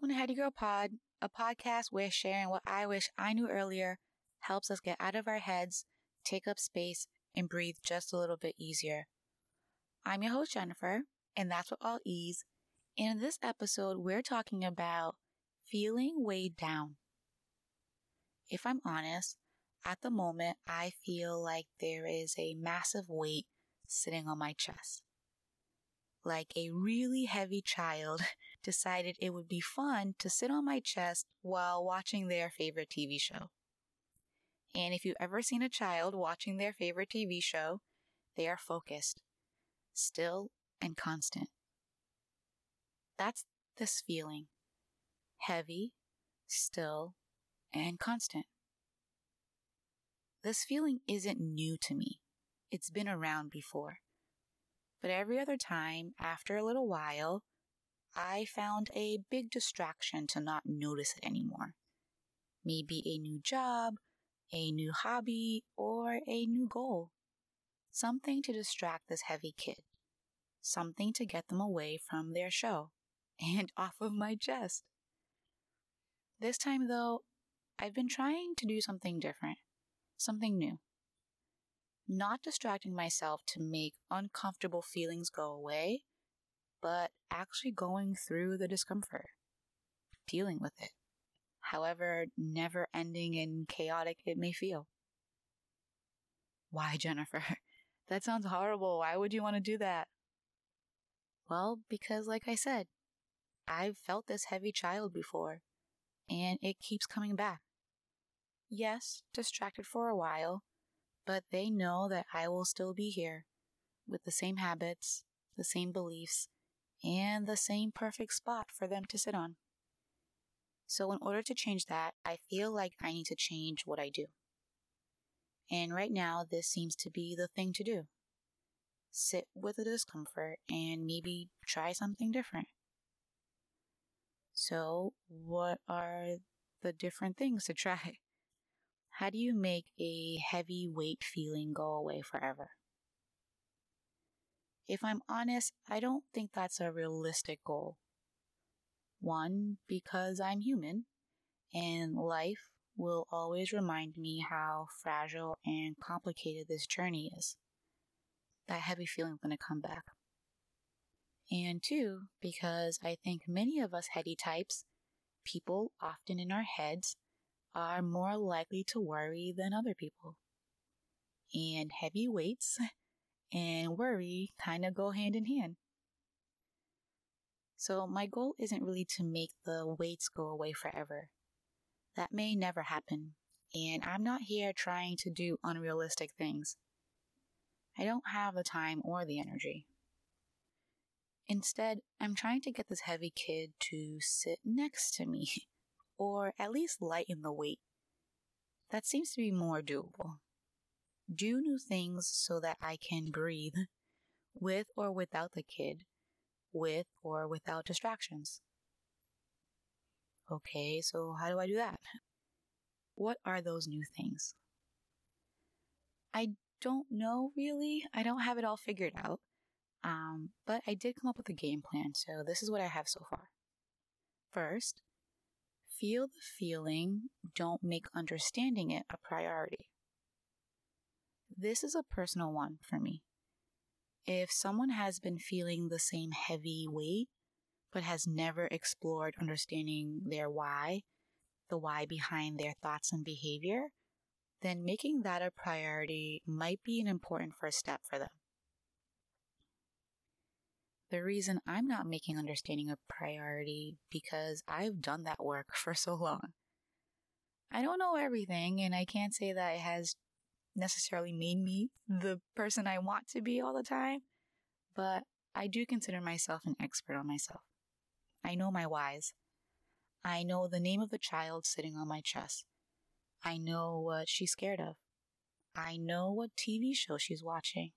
Welcome to Heady Girl Pod, a podcast where sharing what I wish I knew earlier helps us get out of our heads, take up space, and breathe just a little bit easier. I'm your host, Jennifer, and that's with all ease. And in this episode, we're talking about feeling weighed down. If I'm honest, at the moment, I feel like there is a massive weight sitting on my chest. Like a really heavy child decided it would be fun to sit on my chest while watching their favorite TV show. And if you've ever seen a child watching their favorite TV show, they are focused, still, and constant. That's this feeling heavy, still, and constant. This feeling isn't new to me. It's been around before. But every other time, after a little while, I found a big distraction to not notice it anymore. Maybe a new job, a new hobby, or a new goal. Something to distract this heavy kid. Something to get them away from their show and off of my chest. This time, though, I've been trying to do something different, something new. Not distracting myself to make uncomfortable feelings go away, but actually going through the discomfort, dealing with it, however never ending and chaotic it may feel. Why, Jennifer? That sounds horrible. Why would you want to do that? Well, because, like I said, I've felt this heavy child before and it keeps coming back. Yes, distracted for a while, but they know that I will still be here with the same habits, the same beliefs, and the same perfect spot for them to sit on. So, in order to change that, I feel like I need to change what I do. And right now, this seems to be the thing to do sit with the discomfort and maybe try something different. So, what are the different things to try? How do you make a heavy weight feeling go away forever? If I'm honest, I don't think that's a realistic goal. One, because I'm human, and life will always remind me how fragile and complicated this journey is. That heavy feeling going to come back. And two, because I think many of us heady types, people often in our heads, are more likely to worry than other people. And heavy weights and worry kind of go hand in hand. So, my goal isn't really to make the weights go away forever. That may never happen, and I'm not here trying to do unrealistic things. I don't have the time or the energy. Instead, I'm trying to get this heavy kid to sit next to me, or at least lighten the weight. That seems to be more doable. Do new things so that I can breathe, with or without the kid, with or without distractions. Okay, so how do I do that? What are those new things? I don't know really. I don't have it all figured out. Um, but I did come up with a game plan, so this is what I have so far. First, feel the feeling, don't make understanding it a priority. This is a personal one for me. If someone has been feeling the same heavy weight, but has never explored understanding their why, the why behind their thoughts and behavior, then making that a priority might be an important first step for them. The reason I'm not making understanding a priority because I've done that work for so long. I don't know everything, and I can't say that it has necessarily made me the person I want to be all the time, but I do consider myself an expert on myself. I know my whys. I know the name of the child sitting on my chest. I know what she's scared of. I know what TV show she's watching.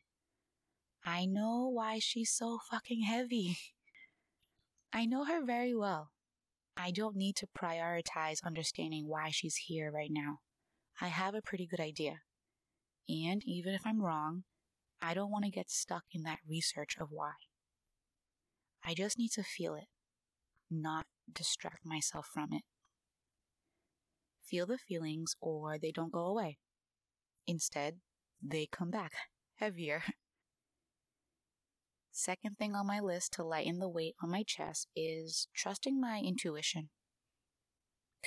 I know why she's so fucking heavy. I know her very well. I don't need to prioritize understanding why she's here right now. I have a pretty good idea. And even if I'm wrong, I don't want to get stuck in that research of why. I just need to feel it, not distract myself from it. Feel the feelings or they don't go away. Instead, they come back heavier. Second thing on my list to lighten the weight on my chest is trusting my intuition.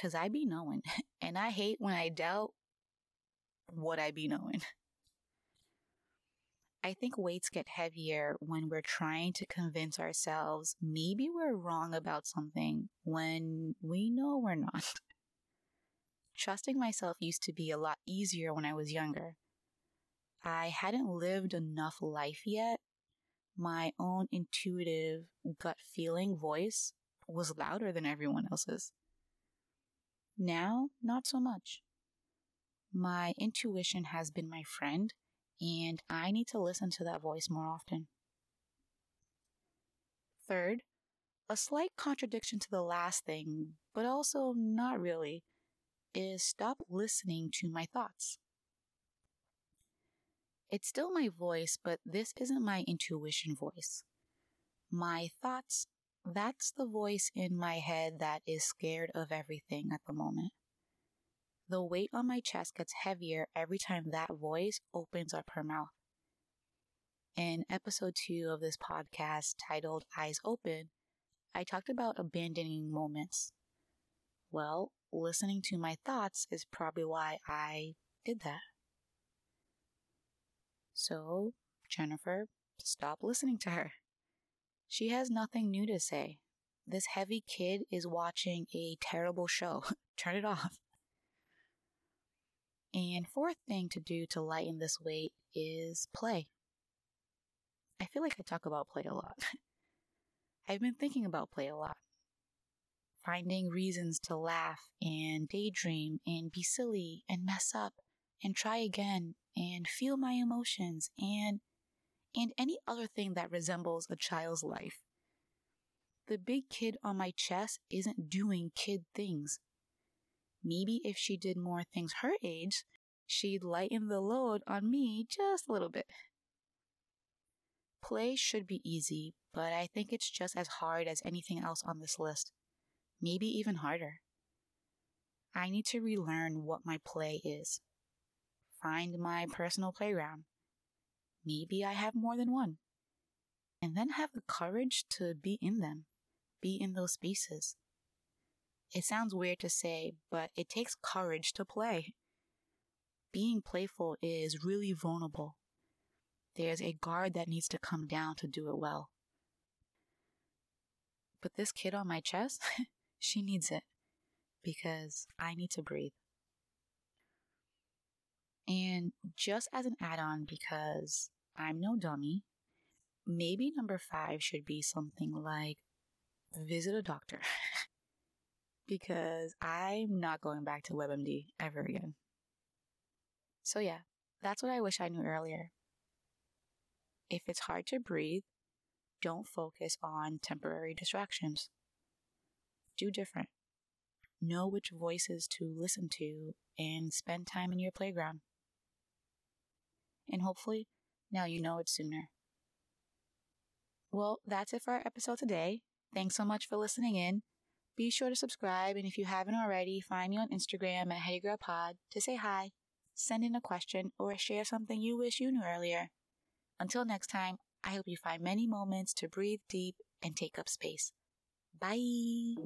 Cause I be knowing, and I hate when I doubt what I be knowing. I think weights get heavier when we're trying to convince ourselves maybe we're wrong about something when we know we're not. Trusting myself used to be a lot easier when I was younger. I hadn't lived enough life yet. My own intuitive gut feeling voice was louder than everyone else's. Now, not so much. My intuition has been my friend and I need to listen to that voice more often. Third, a slight contradiction to the last thing, but also not really, is stop listening to my thoughts. It's still my voice, but this isn't my intuition voice. My thoughts, that's the voice in my head that is scared of everything at the moment. The weight on my chest gets heavier every time that voice opens up her mouth. In episode two of this podcast titled Eyes Open, I talked about abandoning moments. Well, listening to my thoughts is probably why I did that. So, Jennifer, stop listening to her. She has nothing new to say. This heavy kid is watching a terrible show. Turn it off. And fourth thing to do to lighten this weight is play. I feel like I talk about play a lot. I've been thinking about play a lot. Finding reasons to laugh and daydream and be silly and mess up and try again and feel my emotions and and any other thing that resembles a child's life. The big kid on my chest isn't doing kid things. Maybe if she did more things her age, she'd lighten the load on me just a little bit. Play should be easy, but I think it's just as hard as anything else on this list. Maybe even harder. I need to relearn what my play is. Find my personal playground. Maybe I have more than one. And then have the courage to be in them, be in those spaces. It sounds weird to say, but it takes courage to play. Being playful is really vulnerable. There's a guard that needs to come down to do it well. But this kid on my chest, she needs it because I need to breathe. And just as an add on, because I'm no dummy, maybe number five should be something like visit a doctor. because I'm not going back to WebMD ever again. So, yeah, that's what I wish I knew earlier. If it's hard to breathe, don't focus on temporary distractions. Do different. Know which voices to listen to and spend time in your playground. And hopefully, now you know it sooner. Well, that's it for our episode today. Thanks so much for listening in. Be sure to subscribe, and if you haven't already, find me on Instagram at HeadyGirlPod to say hi, send in a question, or share something you wish you knew earlier. Until next time, I hope you find many moments to breathe deep and take up space. Bye.